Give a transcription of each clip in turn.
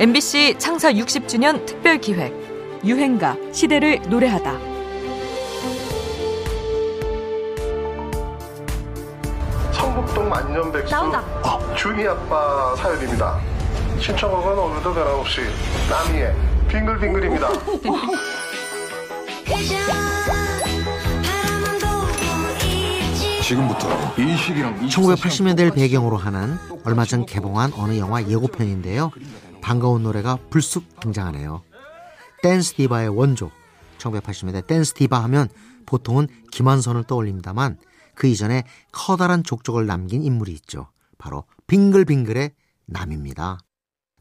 MBC 창사 60주년 특별 기획 유행가 시대를 노래하다. 성북동 만년백수 나온다. 어, 주미 아빠 사연입니다. 신청곡은 오늘도 변함없이 나미의 빙글빙글입니다. 지금부터 인식이랑 1980년대를 배경으로 하는 얼마 전 개봉한 어느 영화 예고편인데요. 반가운 노래가 불쑥 등장하네요. 댄스 디바의 원조. 1980년대 댄스 디바 하면 보통은 김완선을 떠올립니다만 그 이전에 커다란 족적을 남긴 인물이 있죠. 바로 빙글빙글의 나미입니다.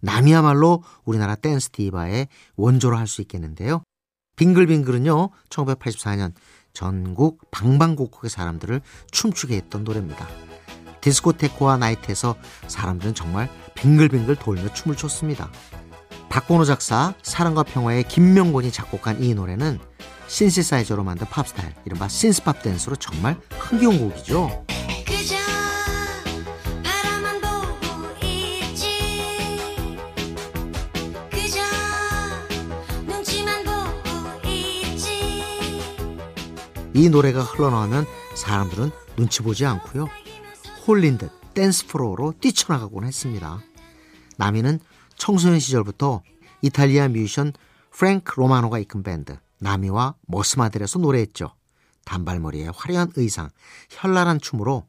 나미야말로 우리나라 댄스 디바의 원조로 할 수 있겠는데요. 빙글빙글은요, 1984년 전국 방방곡곡의 사람들을 춤추게 했던 노래입니다. 디스코테크와 나이트에서 사람들은 정말 빙글빙글 돌며 춤을 췄습니다. 박건호 작사, 사랑과 평화의 김명곤이 작곡한 이 노래는 신시사이저로 만든 팝스타일, 이른바 신스팝 댄스로 정말 흥겨운 곡이죠. 이 노래가 흘러나오면 사람들은 눈치 보지 않고요. 홀린 듯 댄스 플로어로 뛰쳐나가곤 했습니다. 나미는 청소년 시절부터 이탈리아 뮤지션 프랭크 로마노가 이끈 밴드 나미와 머스마들에서 노래했죠. 단발머리에 화려한 의상, 현란한 춤으로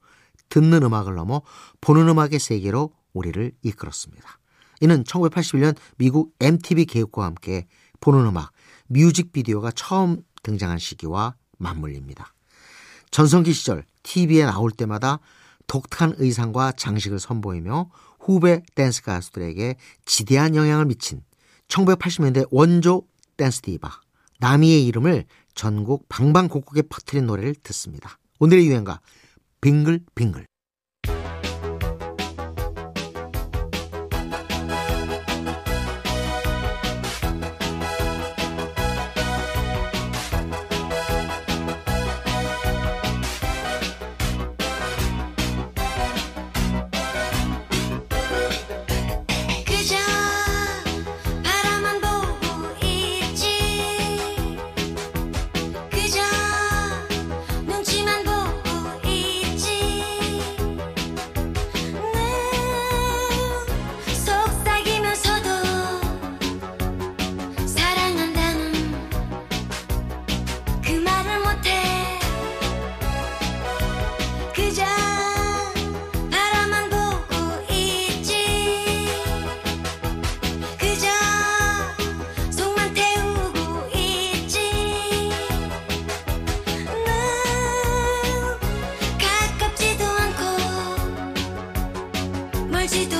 듣는 음악을 넘어 보는 음악의 세계로 우리를 이끌었습니다. 이는 1981년 미국 MTV 개국과 함께 보는 음악, 뮤직비디오가 처음 등장한 시기와 맞물립니다. 전성기 시절 TV에 나올 때마다 독특한 의상과 장식을 선보이며 후배 댄스 가수들에게 지대한 영향을 미친 1980년대 원조 댄스 디바 나미의 이름을 전국 방방곡곡에 퍼뜨린 노래를 듣습니다. 오늘의 유행가 빙글빙글 멀지